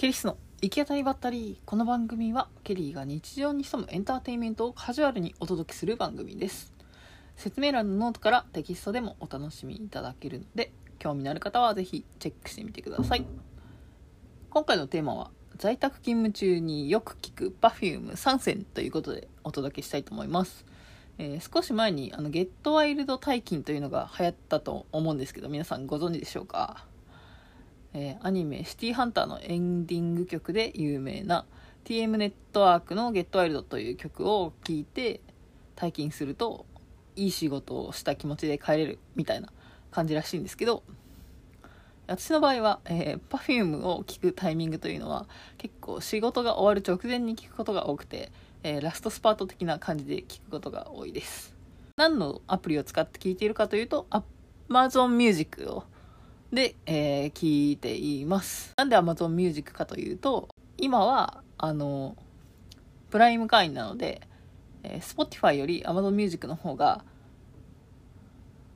ケリスの行き当たりばったりこの番組はケリーが日常に潜むエンターテインメントをカジュアルにお届けする番組です。説明欄のノートからテキストでもお楽しみいただけるので興味のある方はぜひチェックしてみてください。今回のテーマは在宅勤務中によく聞く Perfume 3選ということでお届けしたいと思います。えー、少し前にあの Get Wild 退勤というのが流行ったと思うんですけど皆さんご存知でしょうか？えー、アニメ「シティーハンター」のエンディング曲で有名な TM ネットワークの「ゲットワイルドという曲を聴いて退勤するといい仕事をした気持ちで帰れるみたいな感じらしいんですけど私の場合は、え、Perfume を聴くタイミングというのは結構仕事が終わる直前に聴くことが多くて、えー、ラストスパート的な感じで聴くことが多いです。何のアプリを使って聴いているかというと Amazon Music をで、えー、聞いています。なんで Amazon Music かというと、今は、あの、プライム会員なので、えー、Spotify より Amazon Music の方が、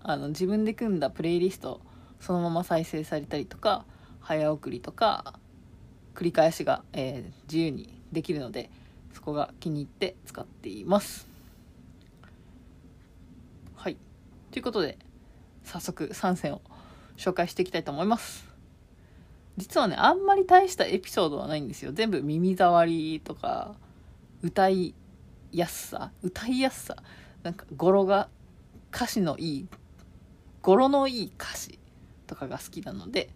あの、自分で組んだプレイリスト、そのまま再生されたりとか、早送りとか、繰り返しが、えー、自由にできるので、そこが気に入って使っています。はい。ということで、早速参戦を紹介していきたいと思います。実はねあんまり大したエピソードはないんですよ。全部耳障りとか歌いやすさ歌いやすさなんか語呂が歌詞のいい語呂のいい歌詞とかが好きなので、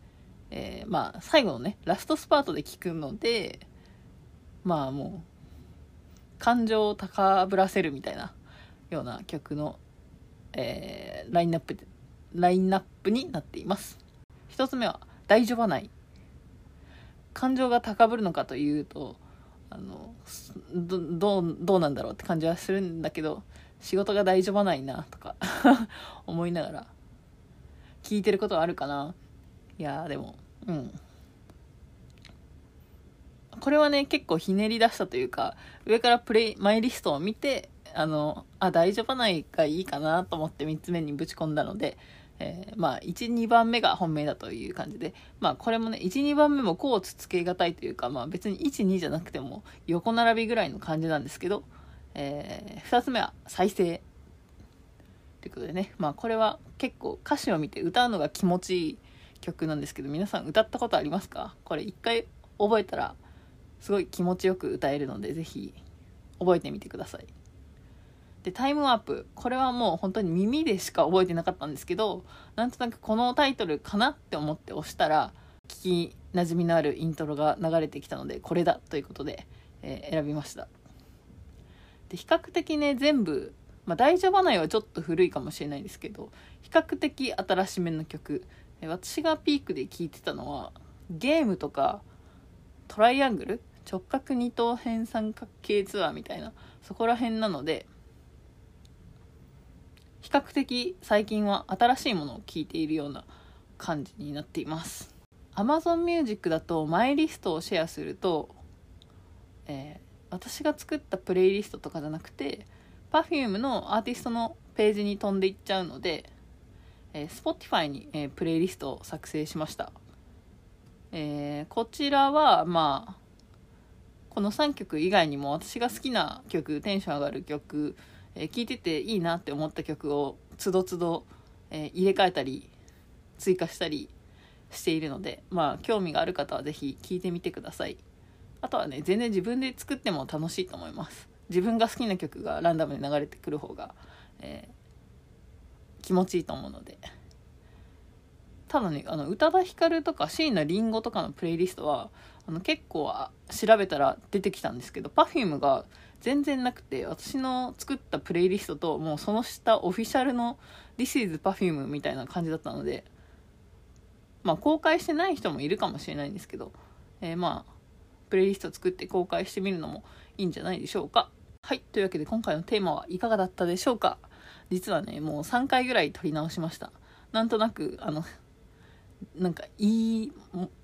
えー、まあ最後のねラストスパートで聞くのでまあもう感情を高ぶらせるみたいなような曲の、えー、ラインナップでラインナップになっています。1つ目は大丈夫ない。感情が高ぶるのかというとあのどうどうなんだろうって感じはするんだけど仕事が大丈夫ないなとか 思いながら聞いてることはあるかな。いやでもうん。これはね結構ひねり出したというか上からプレイマイリストを見てあのあ大丈夫ないがいいかなと思って3つ目にぶち込んだのでえー、まあ、1、2番目が本命だという感じで、まあ、これもね、1、2番目もこうつつけがたいというか、まあ、別に1、2じゃなくても横並びぐらいの感じなんですけど、えー、2つ目は再生。ということでね、まあ、これは結構歌詞を見て歌うのが気持ちいい曲なんですけど、皆さん歌ったことありますか？これ一回覚えたら、すごい気持ちよく歌えるので、ぜひ覚えてみてください。でタイムワープこれはもう本当に耳でしか覚えてなかったんですけどなんとなくこのタイトルかなって思って押したら聞きなじみのあるイントロが流れてきたのでこれだということで、えー、選びました。で比較的ね全部、まあ、大丈夫ないはちょっと古いかもしれないですけど比較的新しめの曲。私がピークで聴いてたのはゲームとかトライアングル？直角二等辺三角形ツアーみたいなそこら辺なので比較的最近は新しいものを聴いているような感じになっています。Amazon Music だとマイリストをシェアすると、えー、私が作ったプレイリストとかじゃなくて Perfume のアーティストのページに飛んでいっちゃうので、えー、Spotify に、えー、プレイリストを作成しました、えー、こちらはまあこの3曲以外にも私が好きな曲テンション上がる曲えー、聴いてていいなって思った曲をつどつど、え、入れ替えたり追加したりしているのでまあ興味がある方は是非聴いてみてください。あとはね全然自分で作っても楽しいと思います。自分が好きな曲がランダムに流れてくる方が、えー、気持ちいいと思うので。ただねあの宇多田ヒカルとか椎名林檎とかのプレイリストはあの結構調べたら出てきたんですけど Perfume が全然なくて私の作ったプレイリストともうその下オフィシャルの This is Perfume みたいな感じだったのでまあ公開してない人もいるかもしれないんですけど、えー、まあプレイリスト作って公開してみるのもいいんじゃないでしょうか。はいというわけで今回のテーマはいかがだったでしょうか。実はねもう3回ぐらい撮り直しました。なんとなくあのなんかいい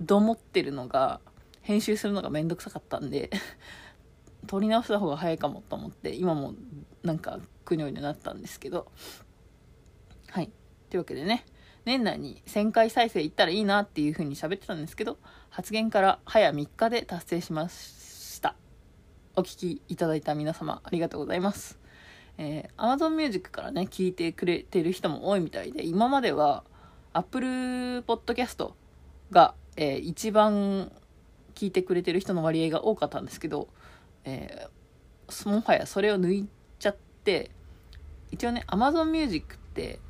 と思ってるのが編集するのがめんどくさかったんで撮り直した方が早いかもと思って今もなんかくにょになったんですけど。はい。というわけでね年内に1000回再生いったらいいなっていう風に喋ってたんですけど発言から早3日で達成しました。お聞きいただいた皆様ありがとうございます。えー、Amazon Music からね聞いてくれてる人も多いみたいで今までは Apple Podcast が、えー、一番聞いてくれてる人の割合が多かったんですけど、えー、もはやそれを抜いちゃって一応ね Amazon Music って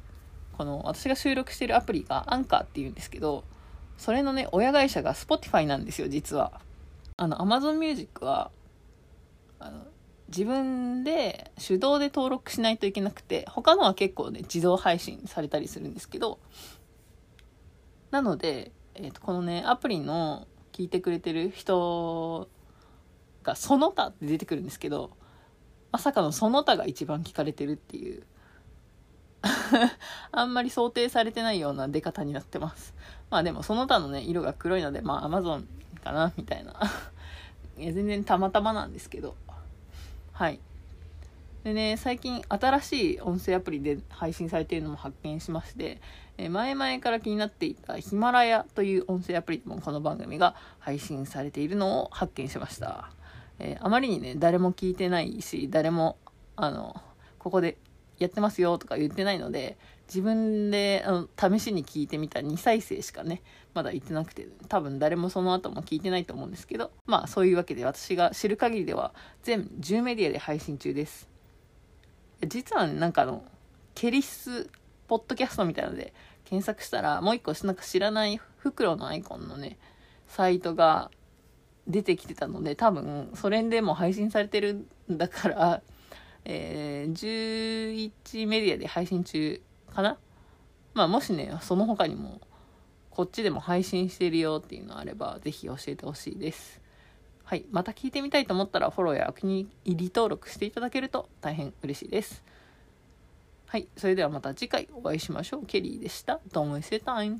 この私が収録してるアプリがアンカーっていうんですけどそれのね親会社が Spotify なんですよ実は。あの Amazon Music はあの自分で手動で登録しないといけなくて他のは結構ね自動配信されたりするんですけどなので、えー、とこのねアプリの聞いてくれてる人がその他って出てくるんですけどまさかのその他が一番聞かれてるっていう。あんまり想定されてないような出方になってます。まあでもその他のね色が黒いのでまあアマゾンかなみたいな。いや全然たまたまなんですけど。はい。でね最近新しい音声アプリで配信されているのも発見しましてえ前々から気になっていたヒマラヤという音声アプリでもこの番組が配信されているのを発見しました、えー、あまりにね誰も聞いてないし誰もあのここでやってますよとか言ってないので自分であの試しに聞いてみた2再生しかねまだ言ってなくて多分誰もその後も聞いてないと思うんですけどまあそういうわけで私が知る限りでは全10メディアで配信中です。実はねなんかあのケリスポッドキャストみたいなので検索したらもう一個なんか知らない袋のアイコンのねサイトが出てきてたので多分それでも配信されてるんだから えー、11メディアで配信中かな？まあもしねその他にもこっちでも配信してるよっていうのあればぜひ教えてほしいです。はいまた聞いてみたいと思ったらフォローやお気に入り登録していただけると大変嬉しいです。はいそれではまた次回お会いしましょう。ケリーでした。Don't waste your time